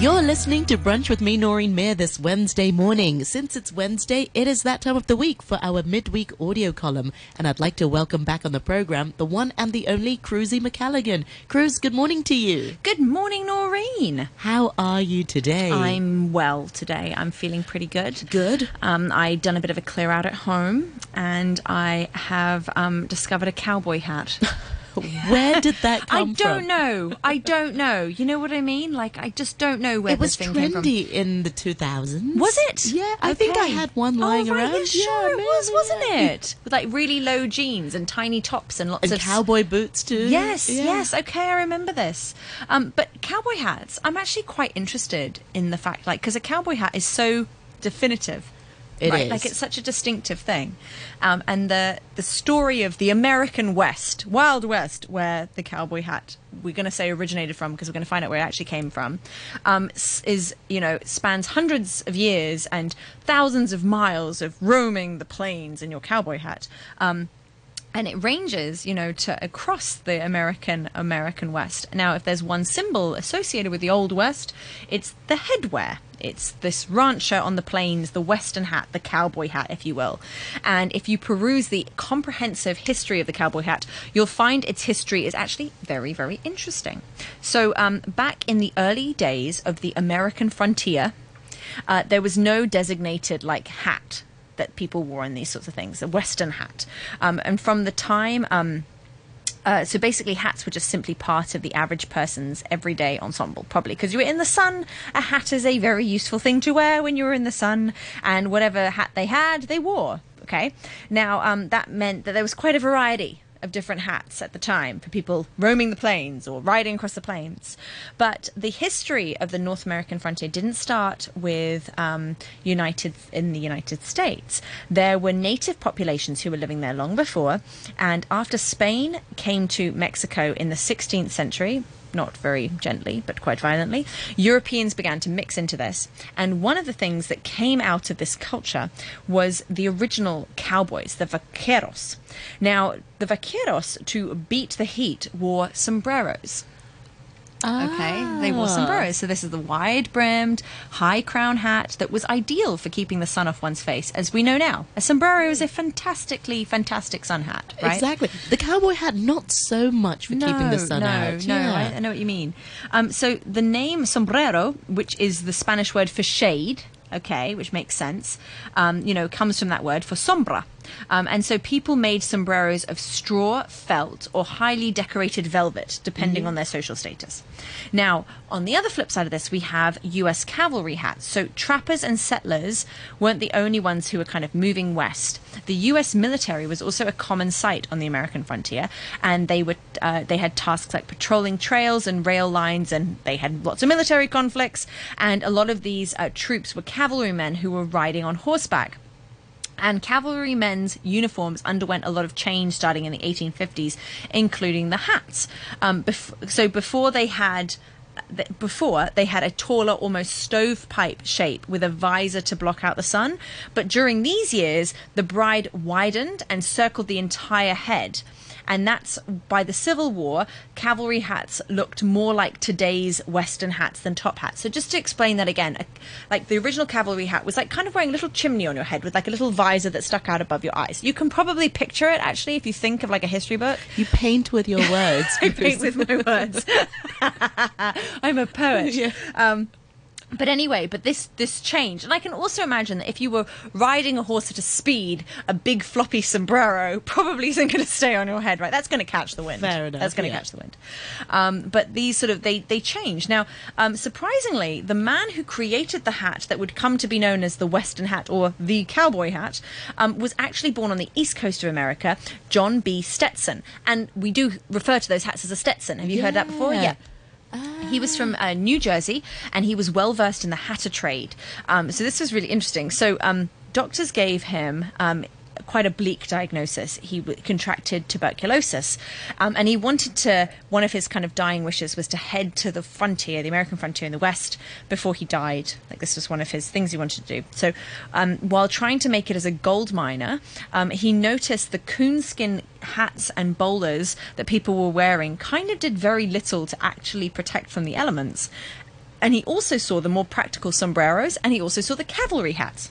You're listening to Brunch with me, Noreen Mayer, this Wednesday morning. Since it's Wednesday, it is that time of the week for our midweek audio column. And I'd like to welcome back on the program the one and the only Cruzy Macalligan. Cruz, good morning to you. Good morning, Noreen. How are you today? I'm well today. I'm feeling pretty good. good. Um, I done a bit of a clear out at home, and I have um, discovered a cowboy hat. Where did that come from? I don't from? know. I don't know. You know what I mean? Like I just don't know where It was this thing came from. trendy in the 2000s. Was it? Yeah, I think I had one lying oh, right, around. Yeah, sure, it maybe, was, wasn't yeah. it? With like really low jeans and tiny tops and lots And of cowboy boots too. Yes, Yeah. yes. Okay, I remember this. Um, but cowboy hats, I'm actually quite interested in the fact, like, because a cowboy hat is so definitive. It right? is. Like, it's such a distinctive thing. Um, and the, the story of the American West, Wild West, where the cowboy hat, we're going to say originated from, because we're going to find out where it actually came from, um, is, you know, spans hundreds of years and thousands of miles of roaming the plains in your cowboy hat. Um, and it ranges, you know, to across the American American West. Now, if there's one symbol associated with the Old West, it's the headwear. It's this rancher on the plains, the Western hat, the cowboy hat, if you will. And if you peruse the comprehensive history of the cowboy hat, you'll find its history is actually very, very interesting. So, um, back in the early days of the American frontier, uh, there was no designated like hat that people wore in these sorts of things, a Western hat. Um, and from the time, um, uh, so basically, hats were just simply part of the average person's everyday ensemble, probably because you were in the sun. A hat is a very useful thing to wear when you were in the sun, and whatever hat they had, they wore. Okay, now um, that meant that there was quite a variety of different hats at the time for people roaming the plains or riding across the plains. But the history of the North American frontier didn't start with um, United in the United States. There were native populations who were living there long before, and after Spain came to Mexico in the 16th century. Not very gently, but quite violently. Europeans began to mix into this. And one of the things that came out of this culture was the original cowboys, the vaqueros. Now, the vaqueros, to beat the heat, wore sombreros. Okay, they wore Ah. sombreros. So this is the wide-brimmed, high crown hat that was ideal for keeping the sun off one's face, as we know now. A sombrero is a fantastically fantastic sun hat, right? Exactly. The cowboy hat, not so much for keeping the sun no, out. No, yeah. I, I know what you mean. Um, so the name sombrero, which is the Spanish word for shade, okay, which makes sense, um, you know, comes from that word for sombra. Um, and so people made sombreros of straw, felt, or highly decorated velvet, depending on their social status. Now, on the other flip side of this, we have U.S. cavalry hats. So trappers and settlers weren't the only ones who were kind of moving west. The U.S. military was also a common sight on the American frontier, and they were uh, they had tasks like patrolling trails and rail lines, and they had lots of military conflicts. And a lot of these uh, troops were cavalrymen who were riding on horseback. And cavalrymen's uniforms underwent a lot of change starting in the 1850s, including the hats. Um, bef- so before they had. Before they had a taller, almost stovepipe shape with a visor to block out the sun, but during these years, the bride widened and circled the entire head and that's by the Civil War, cavalry hats looked more like today's Western hats than top hats. So just to explain that again, like the original cavalry hat was like kind of wearing a little chimney on your head with like a little visor that stuck out above your eyes. You can probably picture it actually if you think of like a history book. You paint with your words. I paint with my words. I'm a poet. Yeah. Um, but anyway, but this this change, and I can also imagine that if you were riding a horse at a speed, a big floppy sombrero probably isn't going to stay on your head, right? That's going to catch the wind. Fair enough, That's going to yeah. catch the wind. Um, but these sort of they they change now. Um, surprisingly, the man who created the hat that would come to be known as the Western hat or the cowboy hat um, was actually born on the east coast of America, John B. Stetson, and we do refer to those hats as a Stetson. Have you heard that before? Yeah. He was from uh, New Jersey, and he was well versed in the hatter trade. Um, so this was really interesting. So um, doctors gave him. Quite a bleak diagnosis. He w- contracted tuberculosis, um, and he wanted to. One of his kind of dying wishes was to head to the frontier, the American frontier in the West, before he died. Like this was one of his things he wanted to do. So, um, while trying to make it as a gold miner, um, he noticed the coonskin hats and bowlers that people were wearing kind of did very little to actually protect from the elements. and he also saw the more practical sombreros, and he also saw the cavalry hats.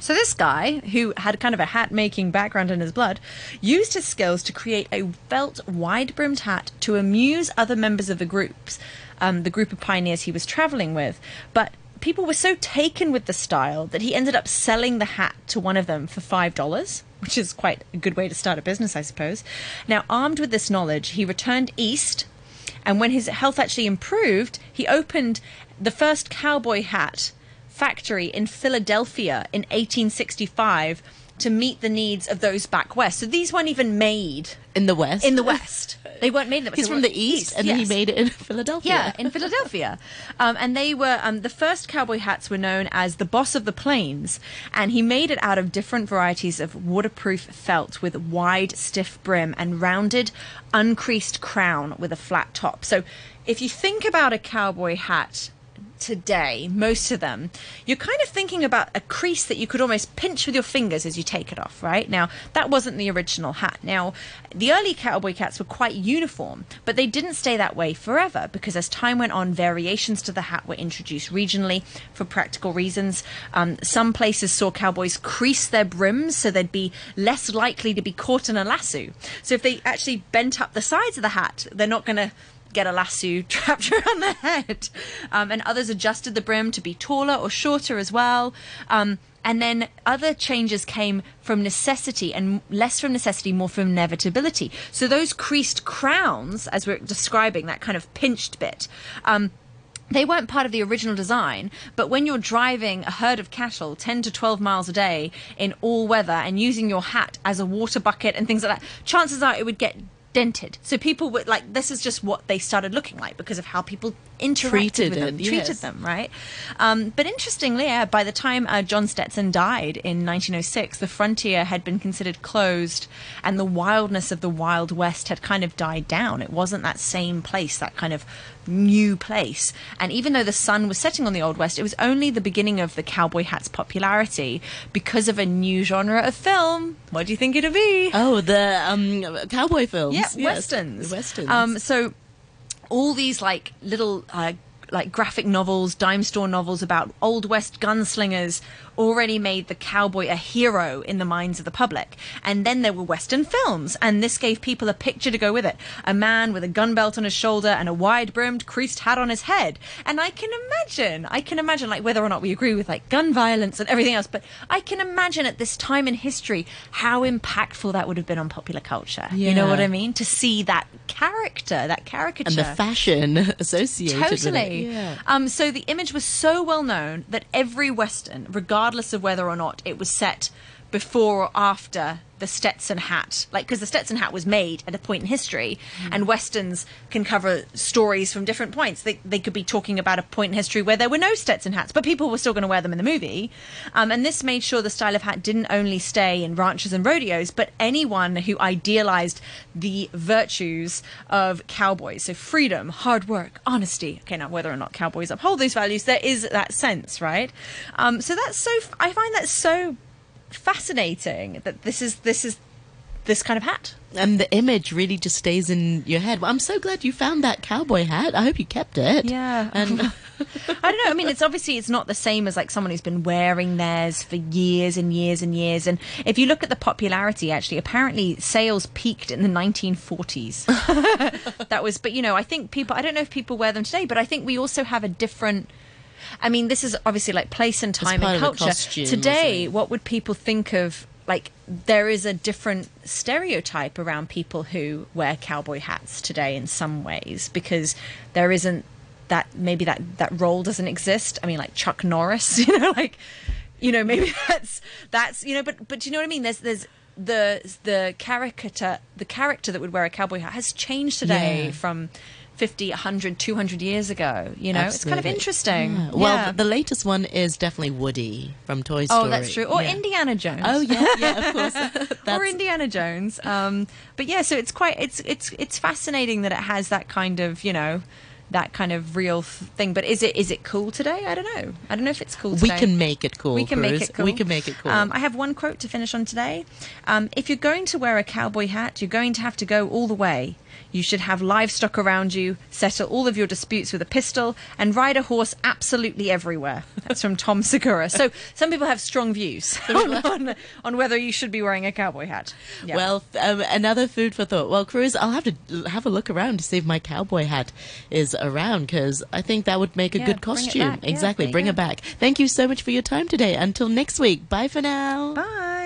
So this guy, who had kind of a hat making background in his blood, used his skills to create a felt wide brimmed hat to amuse other members of the groups, um, the group of pioneers he was traveling with. But people were so taken with the style that he ended up selling the hat to one of them for five dollars. Which is quite a good way to start a business, I suppose. Now, armed with this knowledge, he returned east, and when his health actually improved, he opened the first cowboy hat factory in Philadelphia in 1865 to meet the needs of those back west. So these weren't even made In the West. in the west. They weren't made in the west. He's from the East, and then he made it in Philadelphia. Yeah, in Philadelphia. Um, and they were, um, the first cowboy hats were known as the Boss of the Plains. And he made it out of different varieties of waterproof felt with wide, stiff brim and rounded, uncreased crown with a flat top. So if you think about a cowboy hat, today, most of them, you're kind of thinking about a crease that you could almost pinch with your fingers as you take it off, right? Now, that wasn't the original hat. Now, the early cowboy hats were quite uniform, but they didn't stay that way forever because as time went on, variations to the hat were introduced regionally for practical reasons. Um, some places saw cowboys crease their brims so they'd be less likely to be caught in a lasso. So if they actually bent up the sides of the hat, they're not going to get a lasso trapped around the head. Um, and others adjusted the brim to be taller or shorter as well. Um, and then other changes came from necessity and less from necessity, more from inevitability. So those creased crowns, as we're describing, that kind of pinched bit, um, they weren't part of the original design, but when you're driving a herd of cattle 10 to 12 miles a day in all weather and using your hat as a water bucket and things like that, chances are it would get dented. So people were like this is just what they started looking like because of how people interacted Treated with them, it, treated yes. them, right? Um, but interestingly, uh, by the time uh, John Stetson died in 1906, the frontier had been considered closed, and the wildness of the Wild West had kind of died down. It wasn't that same place, that kind of new place. And even though the sun was setting on the Old West, it was only the beginning of the cowboy hat's popularity because of a new genre of film. What do you think it'll be? Oh, the um, cowboy films. Yeah, Yes, westerns. the Westerns. Um, so all these like little uh, like graphic novels, dime store novels about old west gunslingers already made the cowboy a hero in the minds of the public. And then there were western films, and this gave people a picture to go with it: a man with a gun belt on his shoulder and a wide-brimmed creased hat on his head. And I can imagine, I can imagine, like whether or not we agree with like gun violence and everything else, but I can imagine at this time in history how impactful that would have been on popular culture. You know what I mean? To see that character, that caricature. and the fashion associated with it. Totally. Yeah. Um, so the image was so well known that every Western, regardless of whether or not it was set before or after the Stetson hat, like because the Stetson hat was made at a point in history, and Westerns can cover stories from different points. They, they could be talking about a point in history where there were no Stetson hats, but people were still going to wear them in the movie. Um, and this made sure the style of hat didn't only stay in ranches and rodeos, but anyone who idealized the virtues of cowboys. So freedom, hard work, honesty. Okay, now whether or not cowboys uphold those values, there is that sense, right? Um, so that's so. I find that so fascinating that this is this is this kind of hat. And the image really just stays in your head. Well, I'm so glad you found that cowboy hat. I hope you kept it. Yeah. And I don't know. I mean, it's obviously it's not the same as like someone who's been wearing theirs for years and years and years. And if you look at the popularity, actually, apparently sales peaked in the 1940s. that was, but you know, I think people. I don't know if people wear them today, but I think we also have a different. I mean, this is obviously like place and time and culture. costume, Today, what would people think of? Like, there is a different stereotype around people who wear cowboy hats today in some ways because there isn't that maybe that that role doesn't exist. I mean, like Chuck Norris, you know, like you know, maybe that's that's you know, but but you know what I mean? There's there's the the caricature the character that would wear a cowboy hat has changed today Yeah. from 50 100 200 years ago you know it's kind of interesting Yeah. Well, Yeah. the latest one is definitely Woody from Toy Story. oh that's true or Yeah. indiana jones Oh yeah, yeah, of course. or Indiana Jones. Um, but yeah, so it's quite it's it's it's fascinating that it has that kind of you know that kind of real thing. But is it is it cool today? I don't know. I don't know if it's cool. we can make it cool. We can make it cool. We can make it cool. Um, I have one quote to finish on today. Um, if you're going to wear a cowboy hat, you're going to have to go all the way. You should have livestock around you, settle all of your disputes with a pistol, and ride a horse absolutely everywhere. That's from Tom Segura. So some people have strong views on, on, on whether you should be wearing a cowboy hat. Yeah. Well, um, another food for thought. Well, Cruz, I'll have to have a look around to see if my cowboy hat is around because I think that would make a Yeah, good costume. Exactly, bring it back. Thank you so much for your time today. Until next week. Bye for now. Bye.